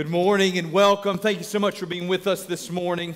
Good morning and welcome. Thank you so much for being with us this morning.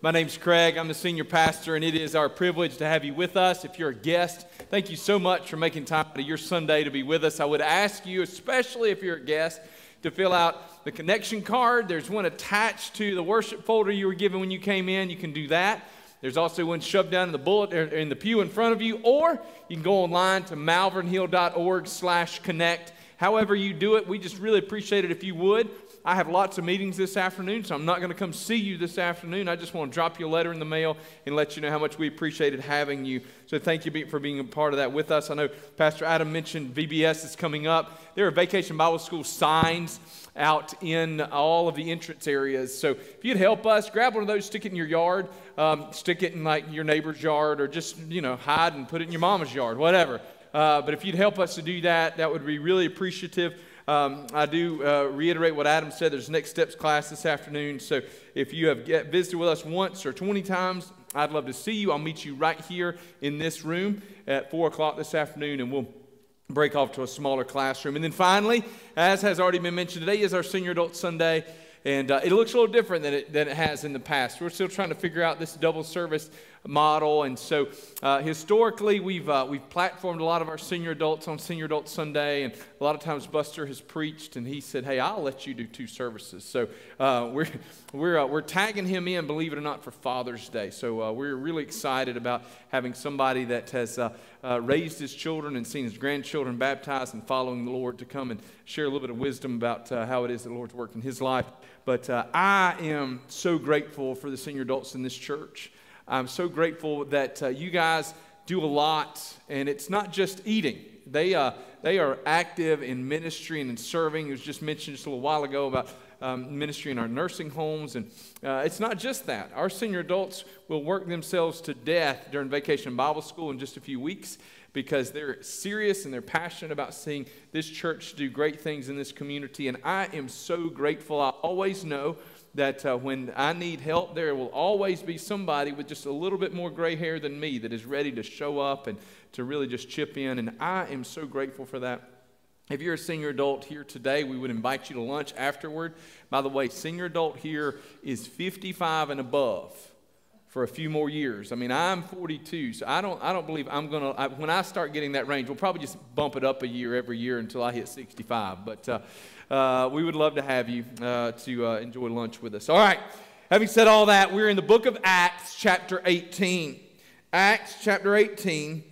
My name's Craig. I'm the senior pastor, and it is our privilege to have you with us. If you're a guest, thank you so much for making time out of your Sunday to be with us. I would ask you, especially if you're a guest, to fill out the connection card. There's one attached to the worship folder you were given when you came in. You can do that. There's also one shoved down in the bullet er, in the pew in front of you, or you can go online to malvernhill.org slash connect. However you do it, we just really appreciate it if you would. I have lots of meetings this afternoon, so I'm not going to come see you this afternoon. I just want to drop you a letter in the mail and let you know how much we appreciated having you. So thank you for being a part of that with us. I know Pastor Adam mentioned VBS is coming up. There are Vacation Bible School signs out in all of the entrance areas. So if you'd help us, grab one of those, stick it in your yard, um, stick it in like your neighbor's yard, or just you know hide and put it in your mama's yard, whatever. Uh, but if you'd help us to do that, that would be really appreciative. Um, I do uh, reiterate what Adam said. There's next steps class this afternoon. So if you have get, visited with us once or 20 times, I'd love to see you. I'll meet you right here in this room at 4 o'clock this afternoon, and we'll break off to a smaller classroom. And then finally, as has already been mentioned, today is our Senior Adult Sunday. And uh, it looks a little different than it, than it has in the past. We're still trying to figure out this double service model. And so uh, historically, we've, uh, we've platformed a lot of our senior adults on Senior Adult Sunday. And a lot of times, Buster has preached and he said, Hey, I'll let you do two services. So uh, we're, we're, uh, we're tagging him in, believe it or not, for Father's Day. So uh, we're really excited about having somebody that has uh, raised his children and seen his grandchildren baptized and following the Lord to come and share a little bit of wisdom about how it is that the Lord's worked in his life. But I am so grateful for the senior adults in this church. I'm so grateful that uh, you guys do a lot, and it's not just eating. They, uh, they are active in ministry and in serving. It was just mentioned just a little while ago about um, ministry in our nursing homes. And uh, it's not just that. Our senior adults will work themselves to death during vacation Bible school in just a few weeks because they're serious and they're passionate about seeing this church do great things in this community. And I am so grateful. I always know that uh, when I need help, there will always be somebody with just a little bit more gray hair than me that is ready to show up and to really just chip in. And I am so grateful for that. If you're a senior adult here today, we would invite you to lunch afterward. By the way, senior adult here is 55 and above for a few more years. I mean, I'm 42, so I don't, I don't believe I'm going to, when I start getting that range, we'll probably just bump it up a year every year until I hit 65. But uh, uh, we would love to have you uh, to uh, enjoy lunch with us. All right. Having said all that, we're in the book of Acts, chapter 18. Acts, chapter 18.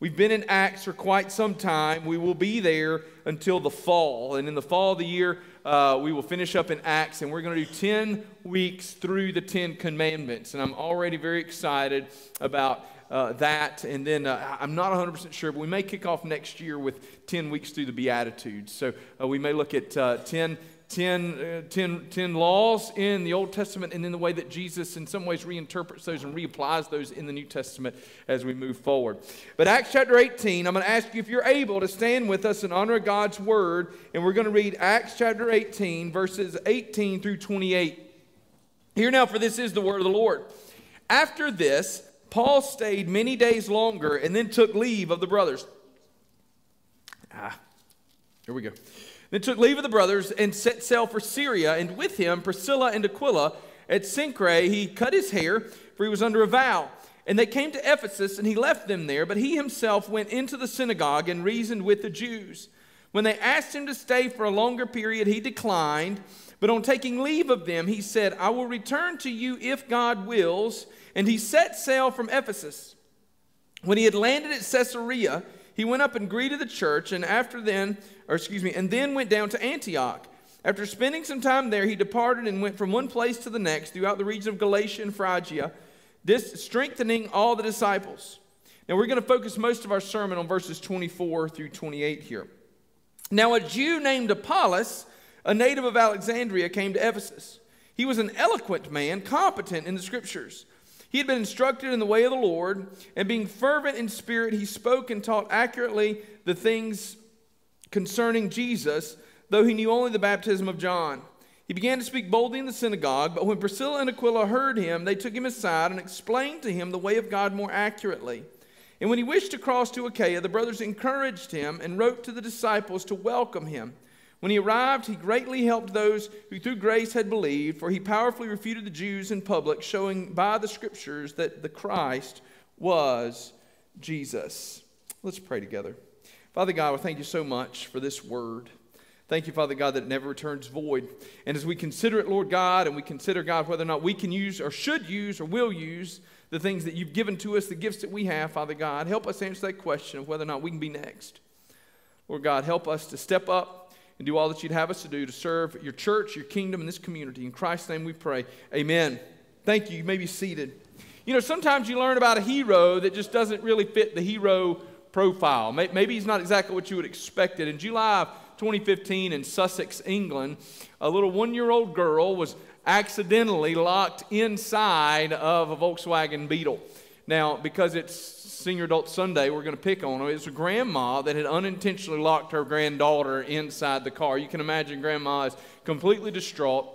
We've been in Acts for quite some time. We will be there until the fall. And in the fall of the year, uh, we will finish up in Acts, and we're going to do 10 weeks through the 10 commandments. And I'm already very excited about uh, that. And then uh, I'm not 100% sure, but we may kick off next year with 10 weeks through the Beatitudes. So uh, we may look at uh, 10. 10, uh, 10, 10 laws in the Old Testament, and then the way that Jesus, in some ways, reinterprets those and reapplies those in the New Testament as we move forward. But Acts chapter 18, I'm going to ask you if you're able to stand with us in honor of God's word, and we're going to read Acts chapter 18, verses 18 through 28. Here now, for this is the word of the Lord. After this, Paul stayed many days longer and then took leave of the brothers. Ah, here we go. Then took leave of the brothers and set sail for Syria, and with him Priscilla and Aquila. At Cenchreae, he cut his hair, for he was under a vow. And they came to Ephesus, and he left them there, but he himself went into the synagogue and reasoned with the Jews. When they asked him to stay for a longer period, he declined. But on taking leave of them, he said, I will return to you if God wills. And he set sail from Ephesus. When he had landed at Caesarea, he went up and greeted the church, and after then, or excuse me, and then went down to Antioch. After spending some time there, he departed and went from one place to the next throughout the region of Galatia and Phrygia, strengthening all the disciples. Now we're going to focus most of our sermon on verses 24 through 28 here. Now a Jew named Apollos, a native of Alexandria, came to Ephesus. He was an eloquent man, competent in the scriptures. He had been instructed in the way of the Lord, and being fervent in spirit, he spoke and taught accurately the things concerning Jesus, though he knew only the baptism of John. He began to speak boldly in the synagogue, but when Priscilla and Aquila heard him, they took him aside and explained to him the way of God more accurately. And when he wished to cross to Achaia, the brothers encouraged him and wrote to the disciples to welcome him. When he arrived, he greatly helped those who through grace had believed, for he powerfully refuted the Jews in public, showing by the scriptures that the Christ was Jesus. Let's pray together. Father God, we thank you so much for this word. Thank you, Father God, that it never returns void. And as we consider it, Lord God, and we consider, God, whether or not we can use or should use or will use the things that you've given to us, the gifts that we have, Father God, help us answer that question of whether or not we can be next. Lord God, help us to step up and do all that you'd have us to do to serve your church, your kingdom, and this community. In Christ's name we pray. Amen. Thank you. You may be seated. You know, sometimes you learn about a hero that just doesn't really fit the hero profile. Maybe he's not exactly what you would expect. In July of 2015 in Sussex, England, a little one year old girl was accidentally locked inside of a Volkswagen Beetle. Now, because it's Senior Adult Sunday, we're going to pick on her. It's a grandma that had unintentionally locked her granddaughter inside the car. You can imagine grandma is completely distraught.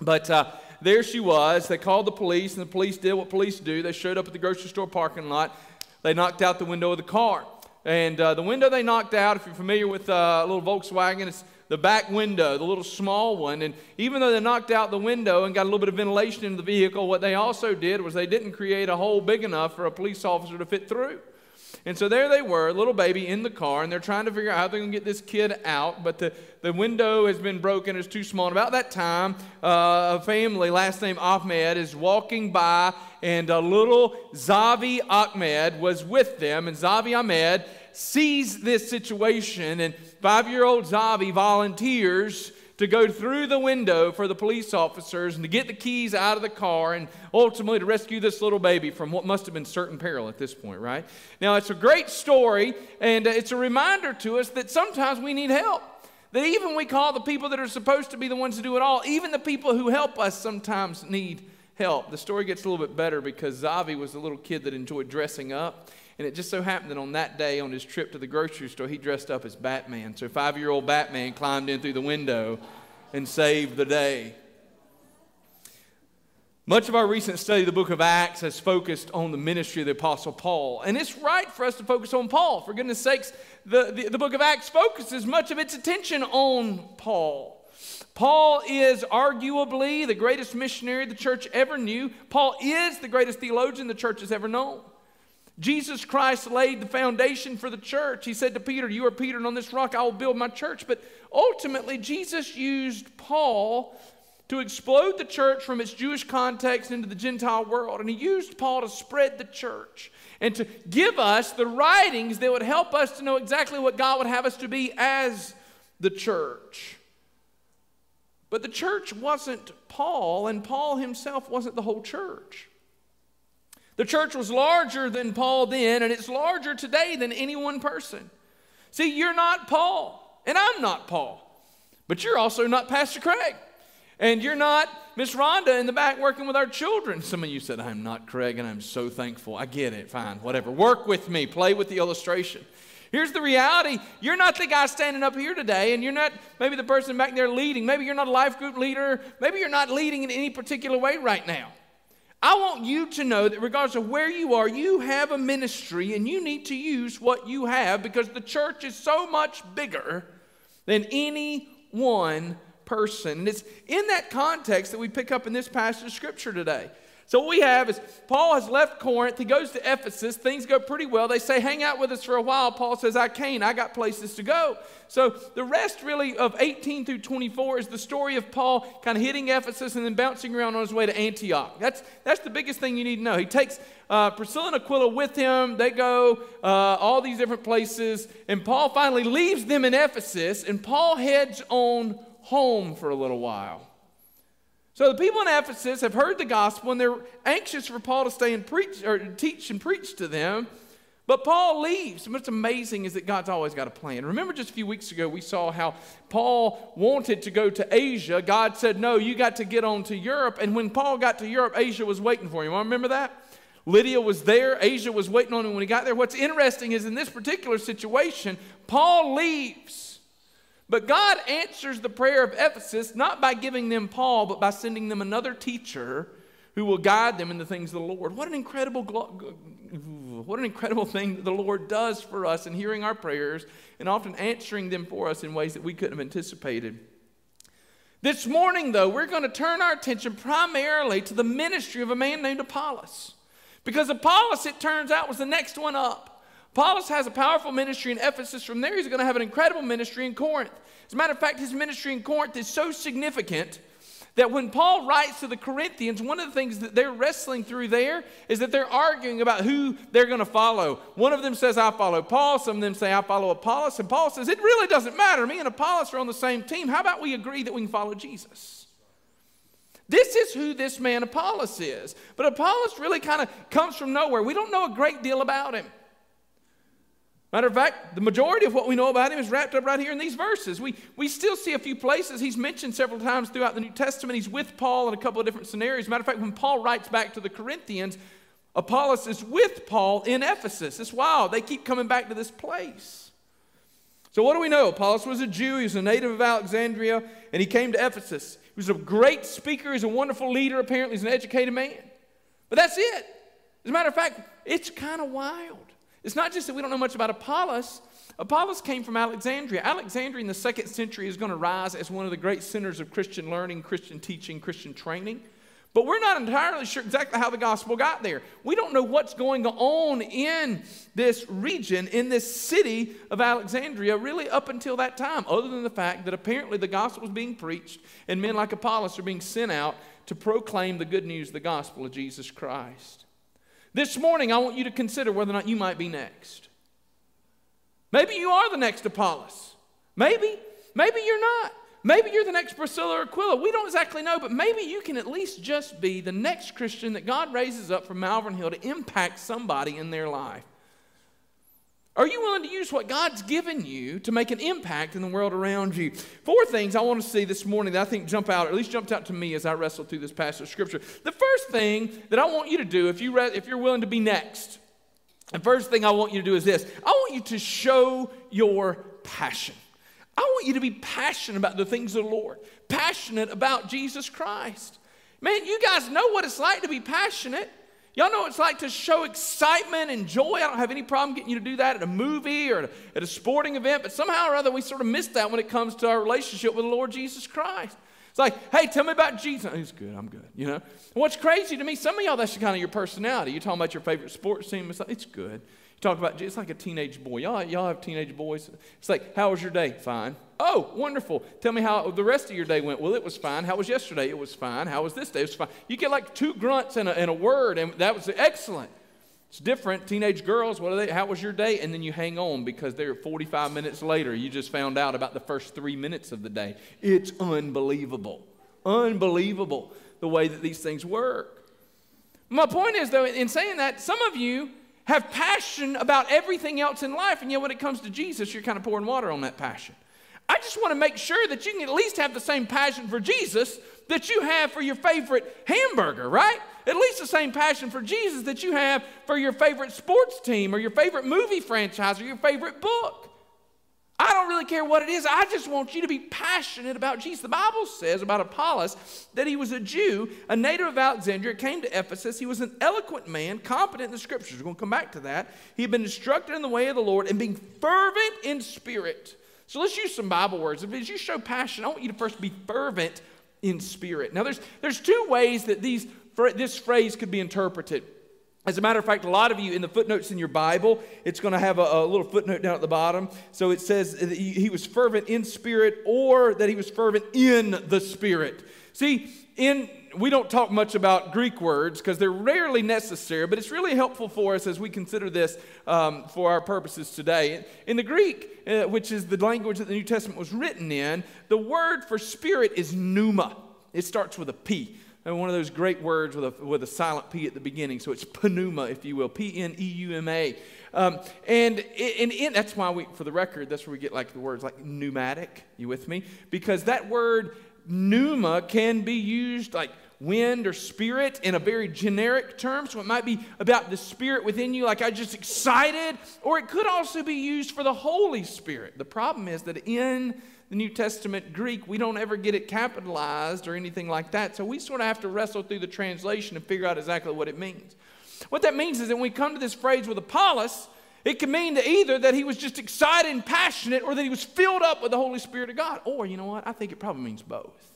But uh, there she was. They called the police, and the police did what police do. They showed up at the grocery store parking lot. They knocked out the window of the car. And uh, the window they knocked out, if you're familiar with uh, a little Volkswagen, it's the back window, the little small one. And even though they knocked out the window and got a little bit of ventilation into the vehicle, what they also did was they didn't create a hole big enough for a police officer to fit through. And so there they were, little baby in the car, and they're trying to figure out how they're going to get this kid out. But the, the window has been broken, it's too small. And about that time, uh, a family, last name Ahmed, is walking by, and a little Zavi Ahmed was with them. And Zavi Ahmed sees this situation, and five year old Zavi volunteers to go through the window for the police officers and to get the keys out of the car and ultimately to rescue this little baby from what must have been certain peril at this point, right? Now, it's a great story, and it's a reminder to us that sometimes we need help. That even we call the people that are supposed to be the ones to do it all, even the people who help us sometimes need help. The story gets a little bit better because Zavi was a little kid that enjoyed dressing up. And it just so happened that on that day, on his trip to the grocery store, he dressed up as Batman. So five year old Batman climbed in through the window and saved the day. Much of our recent study of the book of Acts has focused on the ministry of the Apostle Paul. And it's right for us to focus on Paul. For goodness sakes, the, the, the book of Acts focuses much of its attention on Paul. Paul is arguably the greatest missionary the church ever knew. Paul is the greatest theologian the church has ever known. Jesus Christ laid the foundation for the church. He said to Peter, You are Peter, and on this rock I will build my church. But ultimately, Jesus used Paul to explode the church from its Jewish context into the Gentile world. And he used Paul to spread the church and to give us the writings that would help us to know exactly what God would have us to be as the church. But the church wasn't Paul, and Paul himself wasn't the whole church. The church was larger than Paul then, and it's larger today than any one person. See, you're not Paul, and I'm not Paul, but you're also not Pastor Craig. And you're not Miss Rhonda in the back working with our children. Some of you said, I'm not Craig, and I'm so thankful. I get it, fine, whatever. Work with me, play with the illustration. Here's the reality you're not the guy standing up here today, and you're not maybe the person back there leading. Maybe you're not a life group leader. Maybe you're not leading in any particular way right now. I want you to know that regardless of where you are, you have a ministry and you need to use what you have because the church is so much bigger than any one person. And it's in that context that we pick up in this passage of scripture today. So what we have is Paul has left Corinth. He goes to Ephesus. Things go pretty well. They say, hang out with us for a while. Paul says, I can't. I got places to go. So the rest really of 18 through 24 is the story of Paul kind of hitting Ephesus and then bouncing around on his way to Antioch. That's, that's the biggest thing you need to know. He takes uh, Priscilla and Aquila with him. They go uh, all these different places. And Paul finally leaves them in Ephesus. And Paul heads on home for a little while. So the people in Ephesus have heard the gospel and they're anxious for Paul to stay and preach or teach and preach to them. But Paul leaves. What's amazing is that God's always got a plan. Remember just a few weeks ago, we saw how Paul wanted to go to Asia. God said, No, you got to get on to Europe. And when Paul got to Europe, Asia was waiting for him. I remember that? Lydia was there, Asia was waiting on him when he got there. What's interesting is in this particular situation, Paul leaves. But God answers the prayer of Ephesus not by giving them Paul, but by sending them another teacher who will guide them in the things of the Lord. What an incredible, What an incredible thing the Lord does for us in hearing our prayers and often answering them for us in ways that we couldn't have anticipated. This morning, though, we're going to turn our attention primarily to the ministry of a man named Apollos. Because Apollos, it turns out, was the next one up. Apollos has a powerful ministry in Ephesus. From there, he's going to have an incredible ministry in Corinth. As a matter of fact, his ministry in Corinth is so significant that when Paul writes to the Corinthians, one of the things that they're wrestling through there is that they're arguing about who they're going to follow. One of them says, I follow Paul. Some of them say, I follow Apollos. And Paul says, It really doesn't matter. Me and Apollos are on the same team. How about we agree that we can follow Jesus? This is who this man Apollos is. But Apollos really kind of comes from nowhere. We don't know a great deal about him. Matter of fact, the majority of what we know about him is wrapped up right here in these verses. We, we still see a few places. He's mentioned several times throughout the New Testament. He's with Paul in a couple of different scenarios. Matter of fact, when Paul writes back to the Corinthians, Apollos is with Paul in Ephesus. It's wild. They keep coming back to this place. So, what do we know? Apollos was a Jew. He was a native of Alexandria, and he came to Ephesus. He was a great speaker. He's a wonderful leader. Apparently, he's an educated man. But that's it. As a matter of fact, it's kind of wild. It's not just that we don't know much about Apollos. Apollos came from Alexandria. Alexandria in the second century is going to rise as one of the great centers of Christian learning, Christian teaching, Christian training. But we're not entirely sure exactly how the gospel got there. We don't know what's going on in this region, in this city of Alexandria, really up until that time, other than the fact that apparently the gospel was being preached and men like Apollos are being sent out to proclaim the good news, the gospel of Jesus Christ. This morning, I want you to consider whether or not you might be next. Maybe you are the next Apollos. Maybe. Maybe you're not. Maybe you're the next Priscilla or Aquila. We don't exactly know, but maybe you can at least just be the next Christian that God raises up from Malvern Hill to impact somebody in their life. Are you willing to use what God's given you to make an impact in the world around you? Four things I want to see this morning that I think jump out, or at least jumped out to me as I wrestled through this passage of Scripture. The first thing that I want you to do, if, you re- if you're willing to be next, the first thing I want you to do is this I want you to show your passion. I want you to be passionate about the things of the Lord, passionate about Jesus Christ. Man, you guys know what it's like to be passionate. Y'all know what it's like to show excitement and joy. I don't have any problem getting you to do that at a movie or at a sporting event, but somehow or other we sort of miss that when it comes to our relationship with the Lord Jesus Christ. It's like, hey, tell me about Jesus. He's good, I'm good, you know? And what's crazy to me, some of y'all, that's kind of your personality. You're talking about your favorite sports team. It's, like, it's good. You talk about, it's like a teenage boy. Y'all, y'all have teenage boys. It's like, how was your day? Fine. Oh, wonderful. Tell me how the rest of your day went. Well, it was fine. How was yesterday? It was fine. How was this day? It was fine. You get like two grunts and a, and a word, and that was excellent. It's different. Teenage girls, what are they? How was your day? And then you hang on because they're 45 minutes later. You just found out about the first three minutes of the day. It's unbelievable. Unbelievable the way that these things work. My point is, though, in saying that, some of you have passion about everything else in life, and yet when it comes to Jesus, you're kind of pouring water on that passion. I just want to make sure that you can at least have the same passion for Jesus that you have for your favorite hamburger, right? At least the same passion for Jesus that you have for your favorite sports team or your favorite movie franchise or your favorite book. Don't care what it is. I just want you to be passionate about Jesus. The Bible says about Apollos that he was a Jew, a native of Alexandria, came to Ephesus. He was an eloquent man, competent in the scriptures. We're going to come back to that. He had been instructed in the way of the Lord and being fervent in spirit. So let's use some Bible words. If as you show passion, I want you to first be fervent in spirit. Now, there's, there's two ways that these, this phrase could be interpreted. As a matter of fact, a lot of you in the footnotes in your Bible, it's going to have a, a little footnote down at the bottom. So it says he, he was fervent in spirit or that he was fervent in the spirit. See, in we don't talk much about Greek words because they're rarely necessary, but it's really helpful for us as we consider this um, for our purposes today. In the Greek, uh, which is the language that the New Testament was written in, the word for spirit is pneuma. It starts with a P. And one of those great words with a, with a silent P at the beginning. So it's pneuma, if you will, P N E U M A. Um, and, and, and that's why we, for the record, that's where we get like the words like pneumatic. You with me? Because that word pneuma can be used like wind or spirit in a very generic term. So it might be about the spirit within you, like I just excited, or it could also be used for the Holy Spirit. The problem is that in the New Testament Greek, we don't ever get it capitalized or anything like that. So we sort of have to wrestle through the translation and figure out exactly what it means. What that means is that when we come to this phrase with Apollos, it can mean that either that he was just excited and passionate or that he was filled up with the Holy Spirit of God. Or, you know what? I think it probably means both.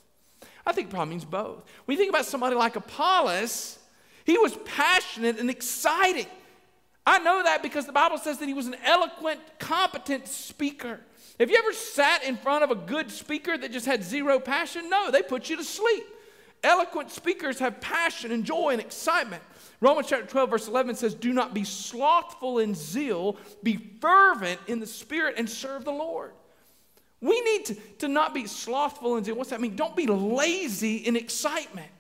I think it probably means both. When you think about somebody like Apollos, he was passionate and exciting. I know that because the Bible says that he was an eloquent, competent speaker. Have you ever sat in front of a good speaker that just had zero passion? No, they put you to sleep. Eloquent speakers have passion and joy and excitement. Romans chapter 12, verse 11 says, Do not be slothful in zeal, be fervent in the spirit, and serve the Lord. We need to, to not be slothful in zeal. What's that mean? Don't be lazy in excitement.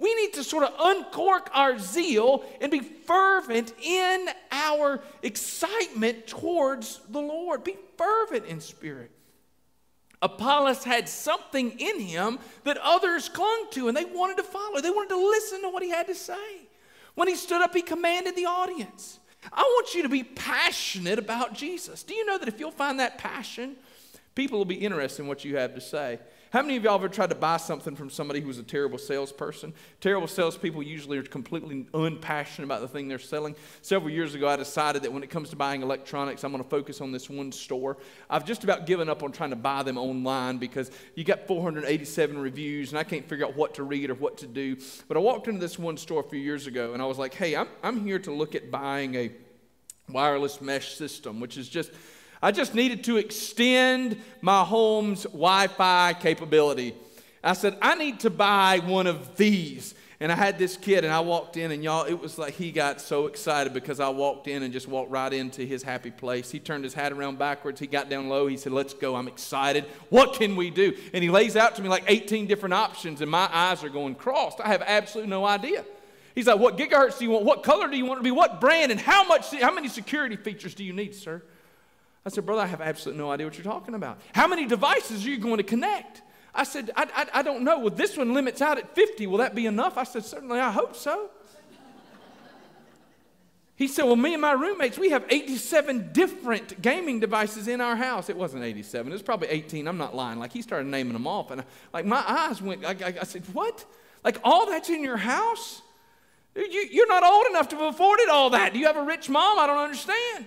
We need to sort of uncork our zeal and be fervent in our excitement towards the Lord. Be fervent in spirit. Apollos had something in him that others clung to and they wanted to follow. They wanted to listen to what he had to say. When he stood up, he commanded the audience. I want you to be passionate about Jesus. Do you know that if you'll find that passion, people will be interested in what you have to say? How many of y'all ever tried to buy something from somebody who's a terrible salesperson? Terrible salespeople usually are completely unpassionate about the thing they're selling. Several years ago, I decided that when it comes to buying electronics, I'm going to focus on this one store. I've just about given up on trying to buy them online because you got 487 reviews and I can't figure out what to read or what to do. But I walked into this one store a few years ago and I was like, hey, I'm, I'm here to look at buying a wireless mesh system, which is just I just needed to extend my home's Wi Fi capability. I said, I need to buy one of these. And I had this kid, and I walked in, and y'all, it was like he got so excited because I walked in and just walked right into his happy place. He turned his hat around backwards. He got down low. He said, Let's go. I'm excited. What can we do? And he lays out to me like 18 different options, and my eyes are going crossed. I have absolutely no idea. He's like, What gigahertz do you want? What color do you want to be? What brand? And how much, how many security features do you need, sir? I said, Brother, I have absolutely no idea what you're talking about. How many devices are you going to connect? I said, I, I, I don't know. Well, this one limits out at 50. Will that be enough? I said, Certainly, I hope so. He said, Well, me and my roommates, we have 87 different gaming devices in our house. It wasn't 87, it was probably 18. I'm not lying. Like, he started naming them off. And I, like, my eyes went, I, I, I, said, What? Like, all that's in your house? You, you're not old enough to have afforded all that. Do you have a rich mom? I don't understand.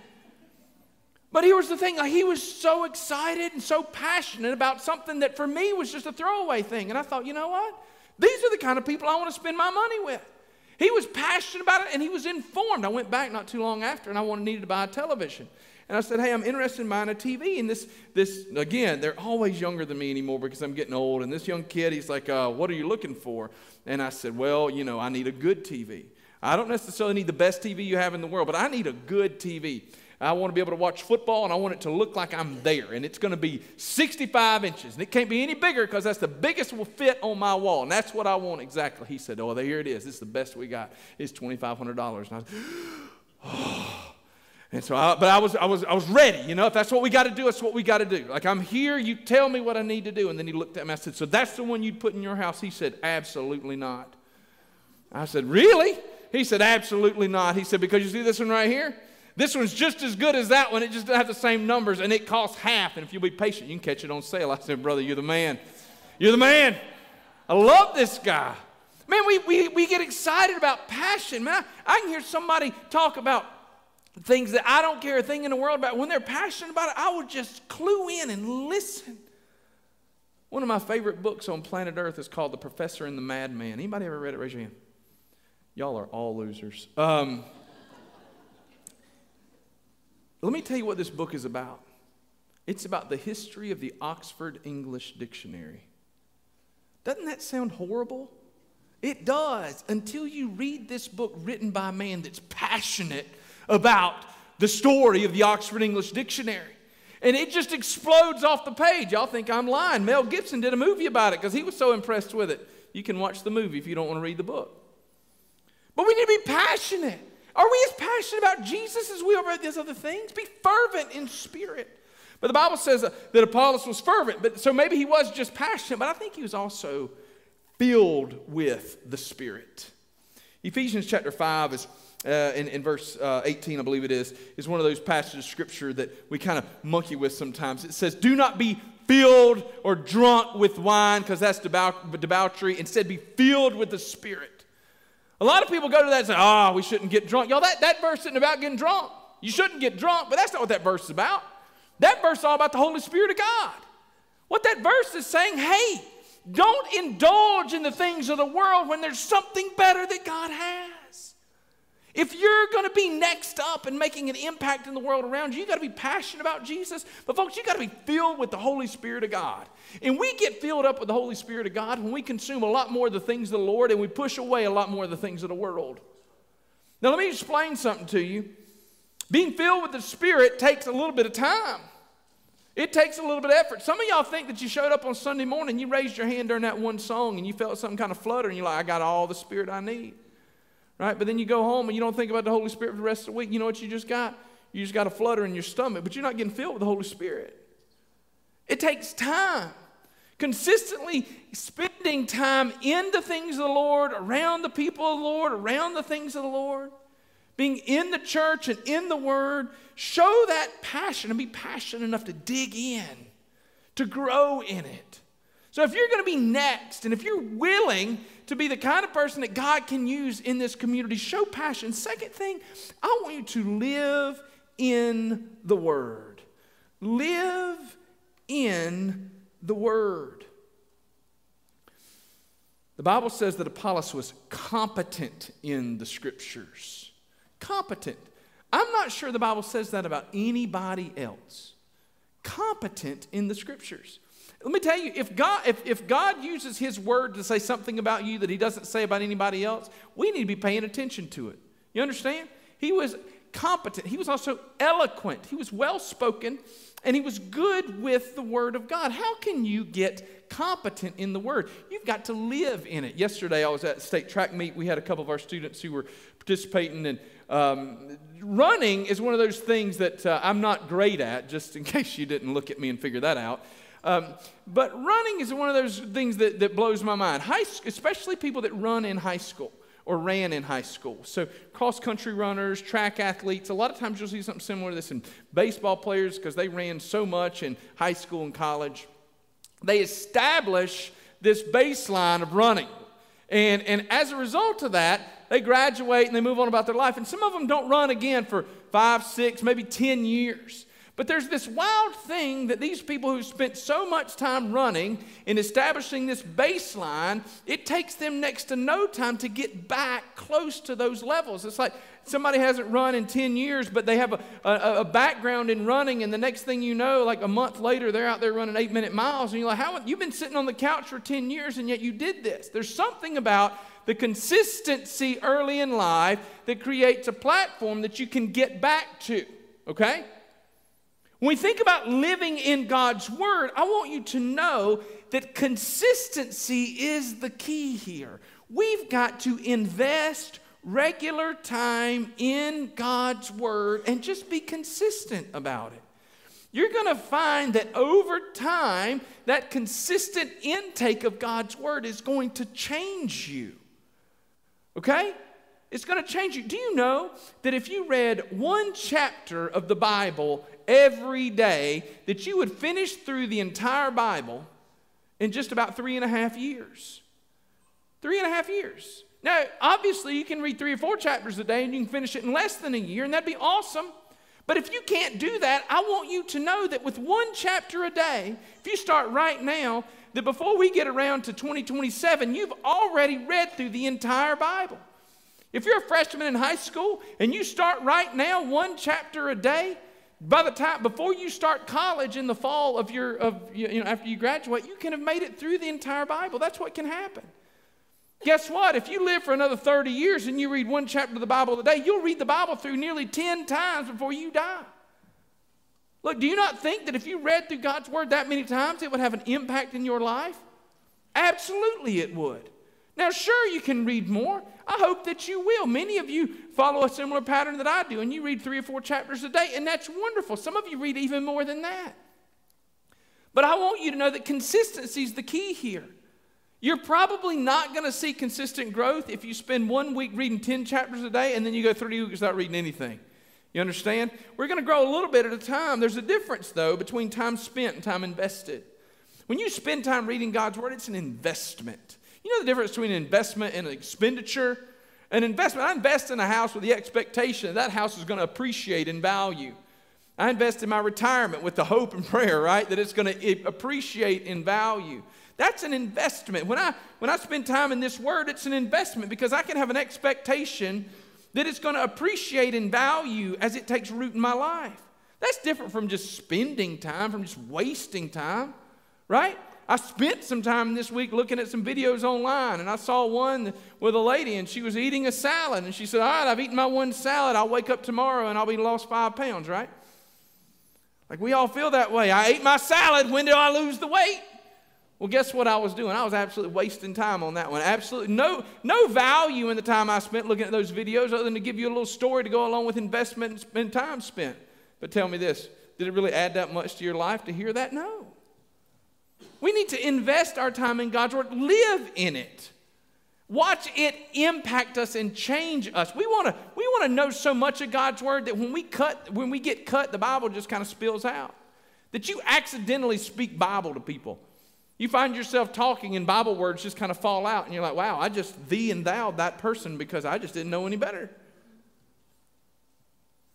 But here's the thing he was so excited and so passionate about something that for me was just a throwaway thing. And I thought, you know what? These are the kind of people I want to spend my money with. He was passionate about it and he was informed. I went back not too long after and I wanted, needed to buy a television. And I said, hey, I'm interested in buying a TV. And this, this again, they're always younger than me anymore because I'm getting old. And this young kid, he's like, uh, what are you looking for? And I said, well, you know, I need a good TV. I don't necessarily need the best TV you have in the world, but I need a good TV. I want to be able to watch football and I want it to look like I'm there. And it's going to be 65 inches. And it can't be any bigger because that's the biggest will fit on my wall. And that's what I want exactly. He said, Oh, here it is. This is the best we got. It's $2,500. And I was, oh. And so, I, but I was, I, was, I was ready. You know, if that's what we got to do, it's what we got to do. Like, I'm here, you tell me what I need to do. And then he looked at me. I said, So that's the one you'd put in your house? He said, Absolutely not. I said, Really? He said, Absolutely not. He said, Because you see this one right here? This one's just as good as that one. It just doesn't have the same numbers, and it costs half. And if you'll be patient, you can catch it on sale. I said, Brother, you're the man. You're the man. I love this guy. Man, we, we, we get excited about passion. Man, I, I can hear somebody talk about things that I don't care a thing in the world about. When they're passionate about it, I will just clue in and listen. One of my favorite books on planet Earth is called The Professor and the Madman. Anybody ever read it? Raise your hand. Y'all are all losers. Um, let me tell you what this book is about. It's about the history of the Oxford English Dictionary. Doesn't that sound horrible? It does until you read this book written by a man that's passionate about the story of the Oxford English Dictionary. And it just explodes off the page. Y'all think I'm lying. Mel Gibson did a movie about it because he was so impressed with it. You can watch the movie if you don't want to read the book. But we need to be passionate. Are we as passionate about Jesus as we are about these other things? Be fervent in spirit. But the Bible says that Apollos was fervent, but so maybe he was just passionate, but I think he was also filled with the Spirit. Ephesians chapter 5 is uh, in, in, verse uh, 18, I believe it is, is one of those passages of scripture that we kind of monkey with sometimes. It says, Do not be filled or drunk with wine, because that's debauchery. Instead, be filled with the Spirit. A lot of people go to that and say, oh, we shouldn't get drunk. Y'all, that, that verse isn't about getting drunk. You shouldn't get drunk, but that's not what that verse is about. That verse is all about the Holy Spirit of God. What that verse is saying, hey, don't indulge in the things of the world when there's something better that God has. If you're going to be next up and making an impact in the world around you, you got to be passionate about Jesus. But, folks, you got to be filled with the Holy Spirit of God. And we get filled up with the Holy Spirit of God when we consume a lot more of the things of the Lord and we push away a lot more of the things of the world. Now, let me explain something to you. Being filled with the Spirit takes a little bit of time. It takes a little bit of effort. Some of y'all think that you showed up on Sunday morning, you raised your hand during that one song, and you felt some kind of flutter, and you're like, I got all the Spirit I need. Right? But then you go home and you don't think about the Holy Spirit for the rest of the week. You know what you just got? You just got a flutter in your stomach, but you're not getting filled with the Holy Spirit. It takes time. Consistently spending time in the things of the Lord, around the people of the Lord, around the things of the Lord, being in the church and in the Word, show that passion and be passionate enough to dig in, to grow in it. So if you're going to be next, and if you're willing to be the kind of person that God can use in this community, show passion. Second thing, I want you to live in the Word. Live in the Word. The Bible says that Apollos was competent in the Scriptures. Competent. I'm not sure the Bible says that about anybody else. Competent in the Scriptures. Let me tell you, if God, if, if God uses His Word to say something about you that He doesn't say about anybody else, we need to be paying attention to it. You understand? He was competent. He was also eloquent. He was well spoken and he was good with the Word of God. How can you get competent in the Word? You've got to live in it. Yesterday, I was at state track meet. We had a couple of our students who were participating, and um, running is one of those things that uh, I'm not great at, just in case you didn't look at me and figure that out. Um, but running is one of those things that, that blows my mind, high, especially people that run in high school or ran in high school. So, cross country runners, track athletes, a lot of times you'll see something similar to this in baseball players because they ran so much in high school and college. They establish this baseline of running. And, and as a result of that, they graduate and they move on about their life. And some of them don't run again for five, six, maybe 10 years. But there's this wild thing that these people who spent so much time running and establishing this baseline, it takes them next to no time to get back close to those levels. It's like somebody hasn't run in 10 years, but they have a, a, a background in running, and the next thing you know, like a month later, they're out there running eight minute miles, and you're like, How, you've been sitting on the couch for 10 years, and yet you did this. There's something about the consistency early in life that creates a platform that you can get back to, okay? When we think about living in God's Word, I want you to know that consistency is the key here. We've got to invest regular time in God's Word and just be consistent about it. You're going to find that over time, that consistent intake of God's Word is going to change you. Okay? It's going to change you. Do you know that if you read one chapter of the Bible every day that you would finish through the entire Bible in just about three and a half years. Three and a half years. Now, obviously, you can read three or four chapters a day and you can finish it in less than a year, and that'd be awesome. But if you can't do that, I want you to know that with one chapter a day, if you start right now, that before we get around to 2027, you've already read through the entire Bible. If you're a freshman in high school and you start right now one chapter a day, by the time before you start college in the fall of your of you know after you graduate you can have made it through the entire bible. That's what can happen. Guess what? If you live for another 30 years and you read one chapter of the bible a day you'll read the bible through nearly 10 times before you die. Look do you not think that if you read through god's word that many times it would have an impact in your life? Absolutely it would now sure you can read more I hope that you will. Many of you follow a similar pattern that I do, and you read three or four chapters a day, and that's wonderful. Some of you read even more than that. But I want you to know that consistency is the key here. You're probably not going to see consistent growth if you spend one week reading 10 chapters a day and then you go three weeks without reading anything. You understand? We're going to grow a little bit at a time. There's a difference, though, between time spent and time invested. When you spend time reading God's Word, it's an investment. You know the difference between an investment and an expenditure? An investment, I invest in a house with the expectation that that house is going to appreciate in value. I invest in my retirement with the hope and prayer, right, that it's going to appreciate in value. That's an investment. When I, when I spend time in this word, it's an investment because I can have an expectation that it's going to appreciate in value as it takes root in my life. That's different from just spending time, from just wasting time, right? I spent some time this week looking at some videos online, and I saw one with a lady, and she was eating a salad, and she said, All right, I've eaten my one salad. I'll wake up tomorrow and I'll be lost five pounds, right? Like we all feel that way. I ate my salad. When did I lose the weight? Well, guess what I was doing? I was absolutely wasting time on that one. Absolutely no, no value in the time I spent looking at those videos other than to give you a little story to go along with investment and time spent. But tell me this did it really add that much to your life to hear that? No. We need to invest our time in God's Word, live in it. Watch it impact us and change us. We want to we want to know so much of God's word that when we cut when we get cut the Bible just kind of spills out. That you accidentally speak Bible to people. You find yourself talking and Bible words just kind of fall out and you're like, "Wow, I just thee and thou that person because I just didn't know any better."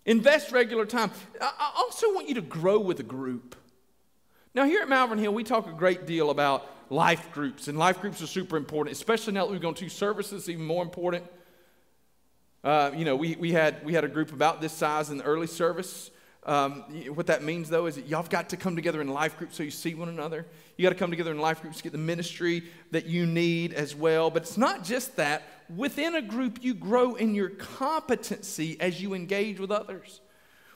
Invest regular time. I also want you to grow with a group. Now, here at Malvern Hill, we talk a great deal about life groups, and life groups are super important, especially now that we've gone to services, even more important. Uh, you know, we, we, had, we had a group about this size in the early service. Um, what that means, though, is that y'all have got to come together in life groups so you see one another. You got to come together in life groups to get the ministry that you need as well. But it's not just that. Within a group, you grow in your competency as you engage with others.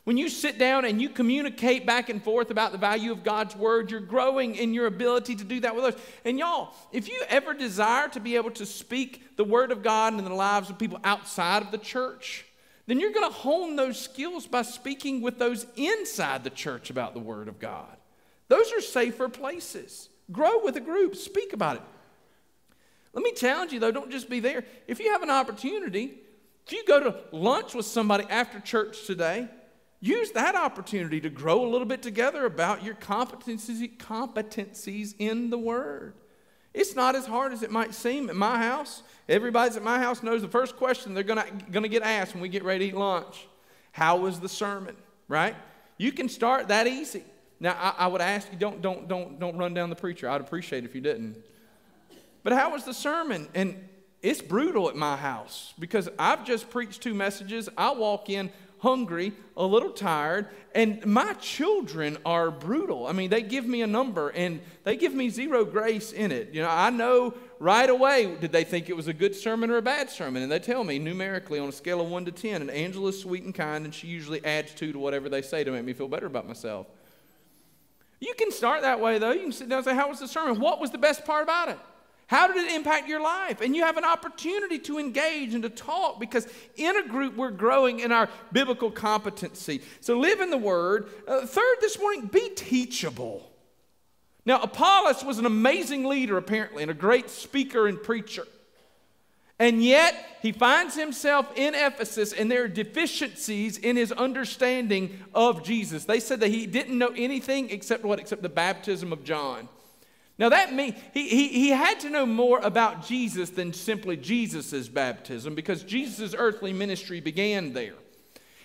When you sit down and you communicate back and forth about the value of God's word, you're growing in your ability to do that with others. And y'all, if you ever desire to be able to speak the word of God in the lives of people outside of the church, then you're going to hone those skills by speaking with those inside the church about the word of God. Those are safer places. Grow with a group, speak about it. Let me challenge you though, don't just be there. If you have an opportunity, if you go to lunch with somebody after church today, use that opportunity to grow a little bit together about your competencies, competencies in the Word. It's not as hard as it might seem at my house. Everybody's at my house knows the first question they're going to get asked when we get ready to eat lunch How was the sermon? Right? You can start that easy. Now, I, I would ask you don't, don't, don't, don't run down the preacher. I'd appreciate if you didn't. But how was the sermon? And it's brutal at my house because I've just preached two messages. I walk in hungry, a little tired, and my children are brutal. I mean, they give me a number and they give me zero grace in it. You know, I know right away did they think it was a good sermon or a bad sermon, and they tell me numerically on a scale of 1 to 10, and Angela's sweet and kind, and she usually adds 2 to whatever they say to make me feel better about myself. You can start that way, though. You can sit down and say, How was the sermon? What was the best part about it? How did it impact your life? And you have an opportunity to engage and to talk because in a group we're growing in our biblical competency. So live in the Word. Uh, third, this morning, be teachable. Now, Apollos was an amazing leader, apparently, and a great speaker and preacher. And yet, he finds himself in Ephesus, and there are deficiencies in his understanding of Jesus. They said that he didn't know anything except what? Except the baptism of John. Now, that means he, he, he had to know more about Jesus than simply Jesus' baptism because Jesus' earthly ministry began there.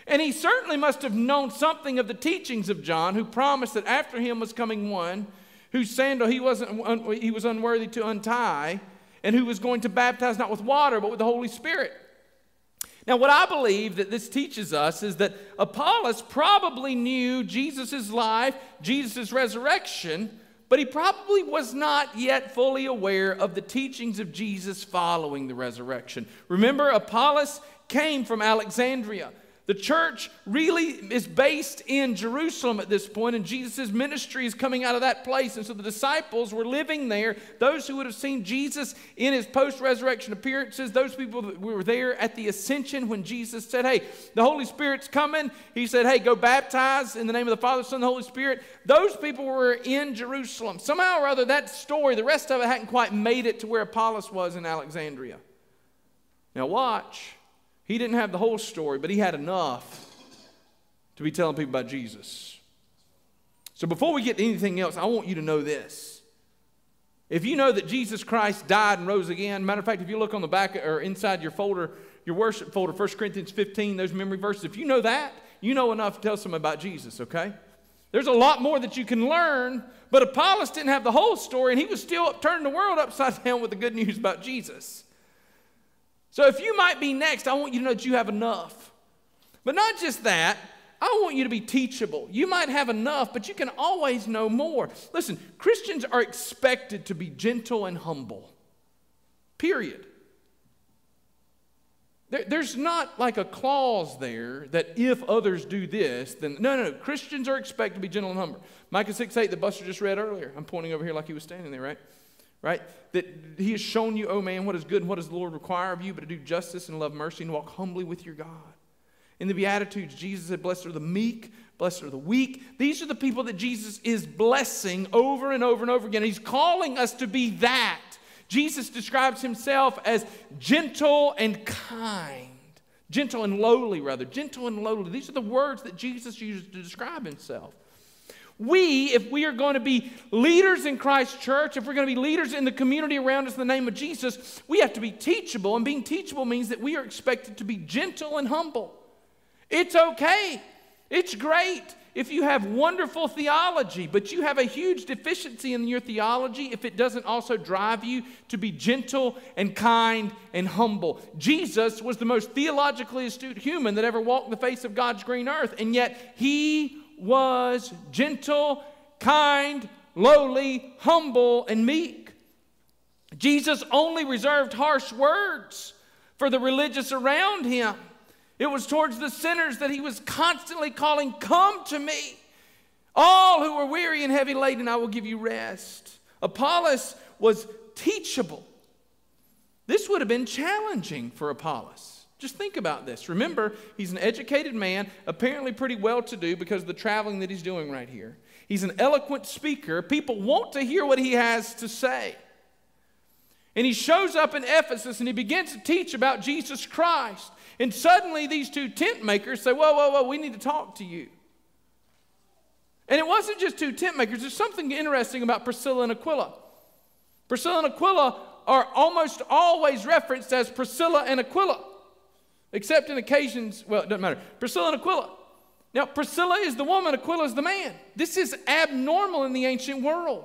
And he certainly must have known something of the teachings of John, who promised that after him was coming one whose sandal he, wasn't, he was unworthy to untie, and who was going to baptize not with water, but with the Holy Spirit. Now, what I believe that this teaches us is that Apollos probably knew Jesus' life, Jesus' resurrection, but he probably was not yet fully aware of the teachings of Jesus following the resurrection. Remember, Apollos came from Alexandria. The church really is based in Jerusalem at this point, and Jesus' ministry is coming out of that place. And so the disciples were living there. Those who would have seen Jesus in his post resurrection appearances, those people that were there at the ascension when Jesus said, Hey, the Holy Spirit's coming. He said, Hey, go baptize in the name of the Father, Son, and the Holy Spirit. Those people were in Jerusalem. Somehow or other, that story, the rest of it hadn't quite made it to where Apollos was in Alexandria. Now, watch. He didn't have the whole story, but he had enough to be telling people about Jesus. So before we get to anything else, I want you to know this. If you know that Jesus Christ died and rose again, matter of fact, if you look on the back or inside your folder, your worship folder, 1 Corinthians 15, those memory verses, if you know that, you know enough to tell someone about Jesus, okay? There's a lot more that you can learn, but Apollos didn't have the whole story, and he was still turning the world upside down with the good news about Jesus. So if you might be next, I want you to know that you have enough. But not just that, I want you to be teachable. You might have enough, but you can always know more. Listen, Christians are expected to be gentle and humble. Period. There, there's not like a clause there that if others do this, then no, no, no. Christians are expected to be gentle and humble. Micah 6 8, the Buster just read earlier. I'm pointing over here like he was standing there, right? Right? That he has shown you, oh man, what is good and what does the Lord require of you, but to do justice and love mercy and walk humbly with your God. In the Beatitudes, Jesus said, Blessed are the meek, blessed are the weak. These are the people that Jesus is blessing over and over and over again. He's calling us to be that. Jesus describes himself as gentle and kind. Gentle and lowly, rather. Gentle and lowly. These are the words that Jesus uses to describe himself. We, if we are going to be leaders in Christ's church, if we're going to be leaders in the community around us in the name of Jesus, we have to be teachable. And being teachable means that we are expected to be gentle and humble. It's okay. It's great if you have wonderful theology, but you have a huge deficiency in your theology if it doesn't also drive you to be gentle and kind and humble. Jesus was the most theologically astute human that ever walked the face of God's green earth, and yet he was gentle, kind, lowly, humble, and meek. Jesus only reserved harsh words for the religious around him. It was towards the sinners that he was constantly calling, Come to me, all who are weary and heavy laden, I will give you rest. Apollos was teachable. This would have been challenging for Apollos. Just think about this. Remember, he's an educated man, apparently pretty well to do because of the traveling that he's doing right here. He's an eloquent speaker. People want to hear what he has to say. And he shows up in Ephesus and he begins to teach about Jesus Christ. And suddenly these two tent makers say, Whoa, whoa, whoa, we need to talk to you. And it wasn't just two tent makers, there's something interesting about Priscilla and Aquila. Priscilla and Aquila are almost always referenced as Priscilla and Aquila, except in occasions, well, it doesn't matter. Priscilla and Aquila. Now, Priscilla is the woman, Aquila is the man. This is abnormal in the ancient world.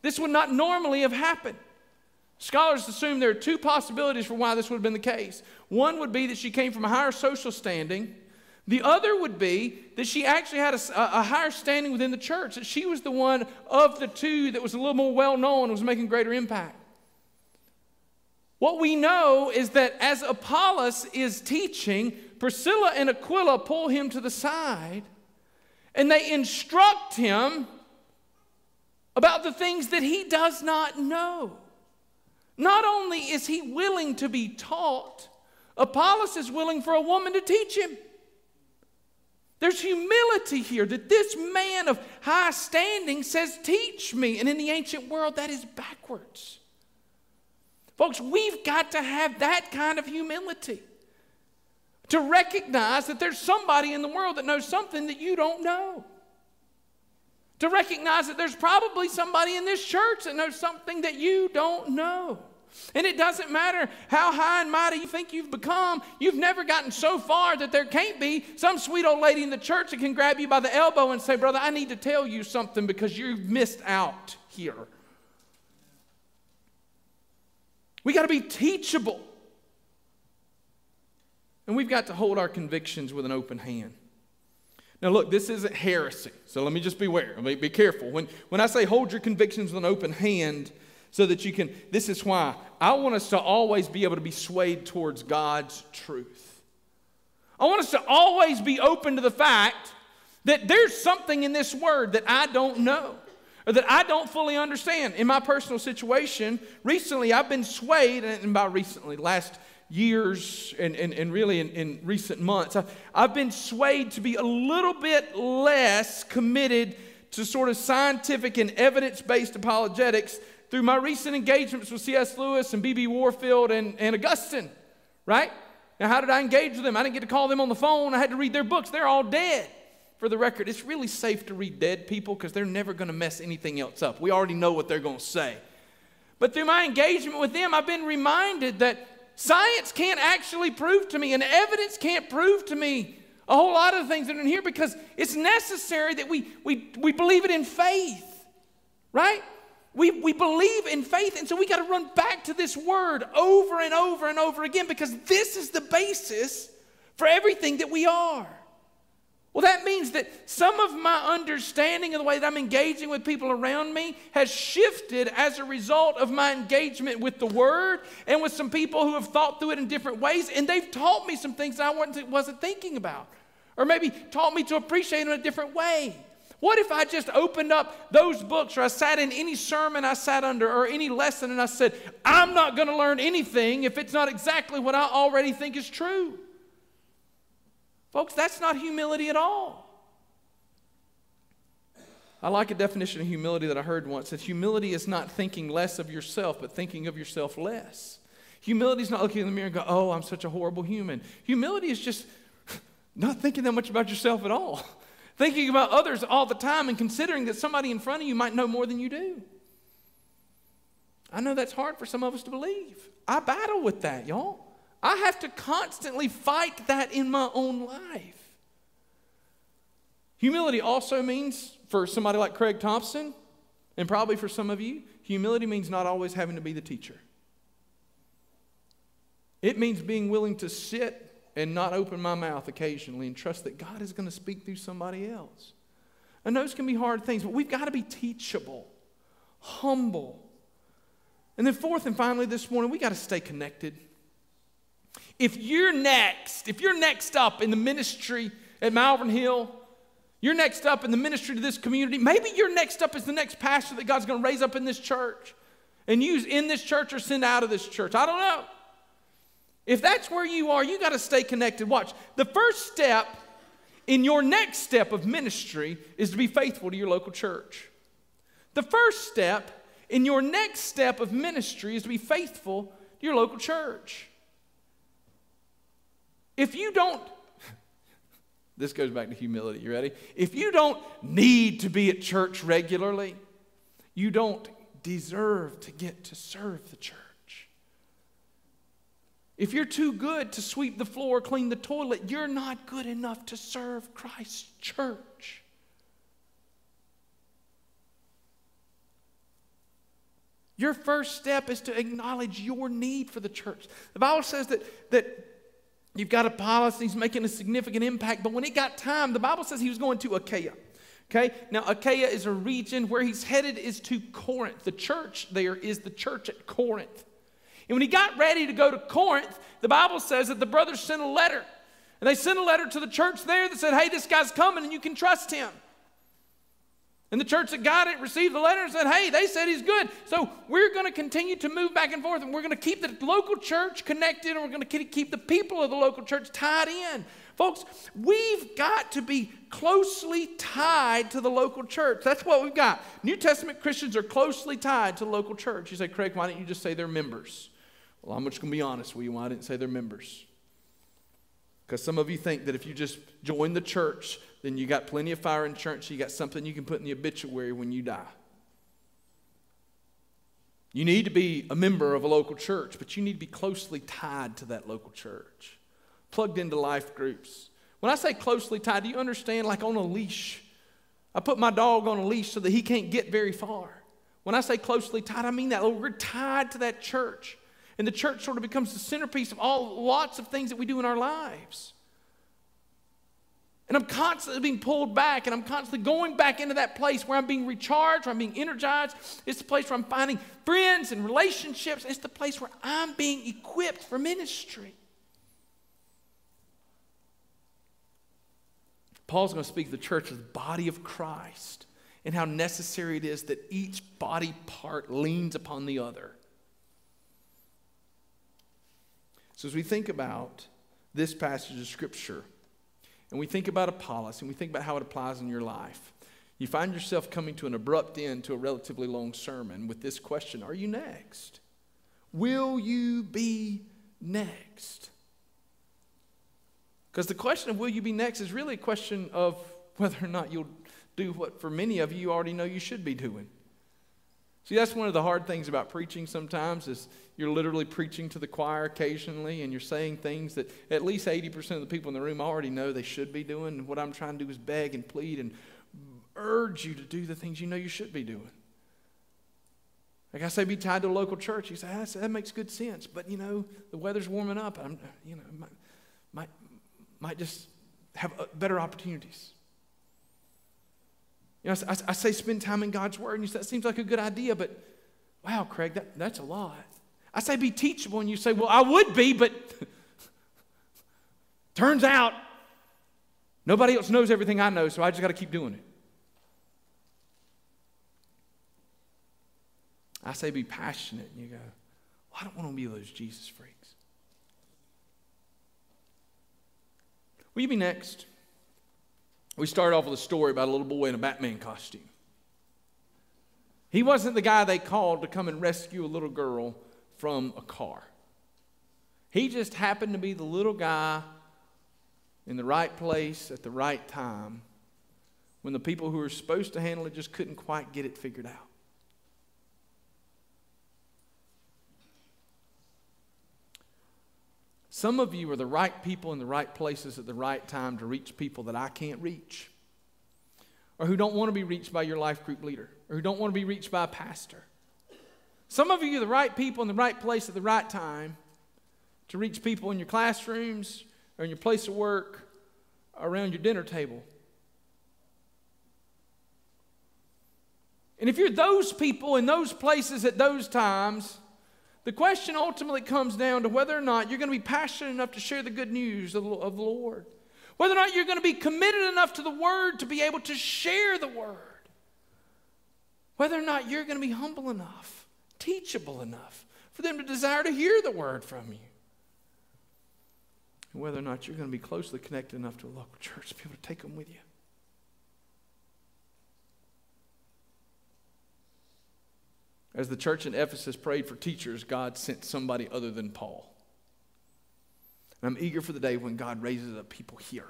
This would not normally have happened. Scholars assume there are two possibilities for why this would have been the case. One would be that she came from a higher social standing. The other would be that she actually had a, a, higher standing within the church, that she was the one of the two that was a little more well known and was making greater impact. What we know is that as Apollos is teaching, Priscilla and Aquila pull him to the side and they instruct him about the things that he does not know. Not only is he willing to be taught, Apollos is willing for a woman to teach him. There's humility here that this man of high standing says, Teach me. And in the ancient world, that is backwards. Folks, we've got to have that kind of humility to recognize that there's somebody in the world that knows something that you don't know. To recognize that there's probably somebody in this church that knows something that you don't know. And it doesn't matter how high and mighty you think you've become, you've never gotten so far that there can't be some sweet old lady in the church that can grab you by the elbow and say, Brother, I need to tell you something because you've missed out here. We got to be teachable. And we've got to hold our convictions with an open hand. Now, look, this isn't heresy, so let me just beware. Be, be careful. When, when I say hold your convictions with an open hand, so that you can. This is why I want us to always be able to be swayed towards God's truth. I want us to always be open to the fact that there's something in this word that I don't know or that I don't fully understand. In my personal situation, recently I've been swayed, and by recently, last years and, and, and really in, in recent months, I, I've been swayed to be a little bit less committed to sort of scientific and evidence based apologetics through my recent engagements with C.S. Lewis and B.B. Warfield and, and Augustine, right? Now, how did I engage with them? I didn't get to call them on the phone. I had to read their books. They're all dead. For the record, it's really safe to read dead people because they're never going to mess anything else up. We already know what they're going to say. But through my engagement with them, I've been reminded that science can't actually prove to me, and evidence can't prove to me a whole lot of things that are in here because it's necessary that we, we, we believe it in faith, right? We, we believe in faith, and so we got to run back to this word over and over and over again because this is the basis for everything that we are. Well, that means that some of my understanding of the way that I'm engaging with people around me has shifted as a result of my engagement with the Word and with some people who have thought through it in different ways, and they've taught me some things I wasn't, thinking about, or maybe taught me to appreciate in a different way. What if I just opened up those books, or I sat in any sermon I sat under, or any lesson, and I said, I'm not going to learn anything if it's not exactly what I already think is true? Folks, that's not humility at all. I like a definition of humility that I heard once that humility is not thinking less of yourself, but thinking of yourself less. Humility is not looking in the mirror and go, oh, I'm such a horrible human. Humility is just not thinking that much about yourself at all. thinking about others all the time and considering that somebody in front of you might know more than you do. I know that's hard for some of us to believe. I battle with that, y'all. I have to constantly fight that in my own life. Humility also means, for somebody like Craig Thompson, and probably for some of you, humility means not always having to be the teacher. It means being willing to sit and not open my mouth occasionally and trust that God is going to speak through somebody else. And those can be hard things, but we've got to be teachable, humble. And then, fourth and finally, this morning, we got to stay connected. If you're next, if you're next up in the ministry at Malvern Hill, you're next up in the ministry to this community, maybe you're next up as the next pastor that God's going to raise up in this church and use in this church or send out of this church. I don't know. If that's where you are, you got to stay connected. Watch. The first step in your next step of ministry is to be faithful to your local church. The first step in your next step of ministry is to be faithful to your local church. If you don't, this goes back to humility, you ready? If you don't need to be at church regularly, you don't deserve to get to serve the church. If you're too good to sweep the floor, clean the toilet, you're not good enough to serve Christ's church. Your first step is to acknowledge your need for the church. The Bible says that, that You've got Apollos, he's making a significant impact. But when it got time, the Bible says he was going to Achaia. Okay, now Achaia is a region where he's headed is to Corinth. The church there is the church at Corinth. And when he got ready to go to Corinth, the Bible says that the brothers sent a letter. And they sent a letter to the church there that said, hey, this guy's coming and you can trust him. And the church that got it received the letter and said, hey, they said he's good. So we're going to continue to move back and forth and we're going to keep the local church connected and we're going to keep the people of the local church tied in. Folks, we've got to be closely tied to the local church. That's what we've got. New Testament Christians are closely tied to the local church. You say, Craig, why don't you just say they're members? Well, I'm just going to be honest with you. Why I didn't say they're members? Because some of you think that if you just join the church, then you got plenty of fire insurance. You got something you can put in the obituary when you die. You need to be a member of a local church, but you need to be closely tied to that local church, plugged into life groups. When I say closely tied, do you understand? Like on a leash. I put my dog on a leash so that he can't get very far. When I say closely tied, I mean that. We're tied to that church. And the church sort of becomes the centerpiece of all lots of things that we do in our lives. And I'm constantly being pulled back, and I'm constantly going back into that place where I'm being recharged, where I'm being energized. It's the place where I'm finding friends and relationships. It's the place where I'm being equipped for ministry. Paul's going to speak to the church as the body of Christ and how necessary it is that each body part leans upon the other. So, as we think about this passage of Scripture, and we think about Apollos and we think about how it applies in your life, you find yourself coming to an abrupt end to a relatively long sermon with this question Are you next? Will you be next? Because the question of will you be next is really a question of whether or not you'll do what for many of you, you already know you should be doing. See, that's one of the hard things about preaching sometimes is you're literally preaching to the choir occasionally and you're saying things that at least 80% of the people in the room already know they should be doing. And what I'm trying to do is beg and plead and urge you to do the things you know you should be doing. Like I say, be tied to a local church. You say, that makes good sense. But, you know, the weather's warming up. I'm, you know, might, might, might just have uh, better opportunities. You know, I, I, say spend time in God's Word, and you say, that seems like a good idea, but wow, Craig, that, that's a lot. I say be teachable, and you say, well, I would be, but turns out nobody else knows everything I know, so I just got to keep doing it. I say be passionate, and you go, well, I don't want to be those Jesus freaks. Will you be next? We start off with a story about a little boy in a Batman costume. He wasn't the guy they called to come and rescue a little girl from a car. He just happened to be the little guy in the right place at the right time when the people who were supposed to handle it just couldn't quite get it figured out. Some of you are the right people in the right places at the right time to reach people that I can't reach, or who don't want to be reached by your life group leader, or who don't want to be reached by a pastor. Some of you are the right people in the right place at the right time to reach people in your classrooms, or in your place of work, around your dinner table. And if you're those people in those places at those times, the question ultimately comes down to whether or not you're going to be passionate enough to share the good news of, the Lord. Whether or not you're going to be committed enough to the Word to be able to share the Word. Whether or not you're going to be humble enough, teachable enough for them to desire to hear the Word from you. And whether or not you're going to be closely connected enough to a local church to be able to take them with you. As the church in Ephesus prayed for teachers, God sent somebody other than Paul. And I'm eager for the day when God raises up people here.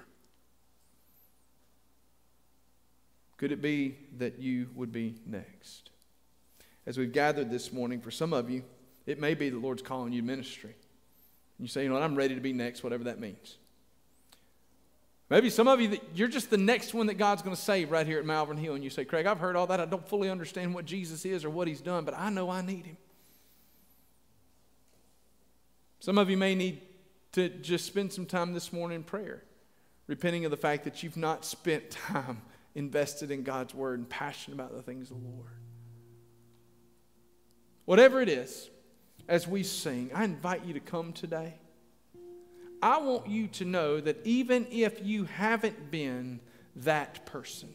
Could it be that you would be next? As we've gathered this morning, for some of you, it may be the Lord's calling you to ministry. You say, you know what, I'm ready to be next, whatever that means. Maybe some of you, you're just the next one that God's going to save right here at Malvern Hill. And you say, Craig, I've heard all that. I don't fully understand what Jesus is or what he's done, but I know I need him. Some of you may need to just spend some time this morning in prayer, repenting of the fact that you've not spent time invested in God's word and passionate about the things of the Lord. Whatever it is, as we sing, I invite you to come today. I want you to know that even if you haven't been that person,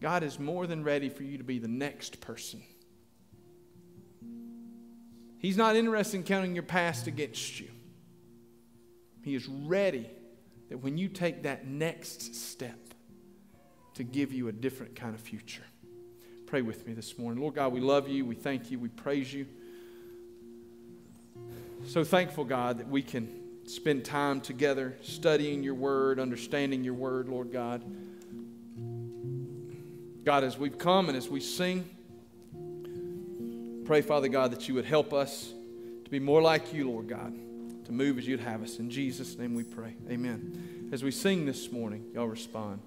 God is more than ready for you to be the next person. He's not interested in counting your past against you. He is ready that when you take that next step to give you a different kind of future. Pray with me this morning. Lord God, we love you. We thank you. We praise you. So thankful, God, that we can spend time together studying your word, understanding your word, Lord God. God, as we've come and as we sing, pray, Father God, that you would help us to be more like you, Lord God, to move as you'd have us. In Jesus' name we pray. Amen. As we sing this morning, y'all respond.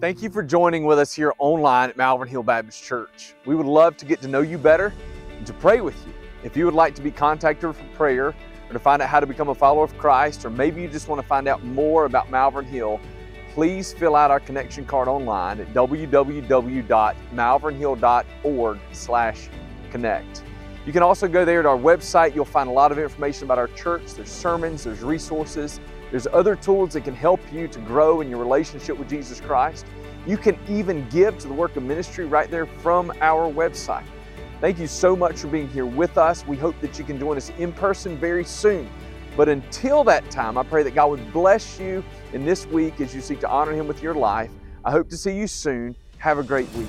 Thank you for joining with us here online at Malvern Hill Baptist Church. We would love to get to know you better and to pray with you. If you would like to be contacted for prayer or to find out how to become a follower of Christ, or maybe you just want to find out more about Malvern Hill, please fill out our connection card online at www.malvernhill.org slash connect. You can also go there to our website. You'll find a lot of information about our church. There's sermons, there's resources, there's other tools that can help you to grow in your relationship with Jesus Christ. You can even give to the work of ministry right there from our website. Thank you so much for being here with us. We hope that you can join us in person very soon. But until that time, I pray that God would bless you in this week as you seek to honor Him with your life. I hope to see you soon. Have a great week.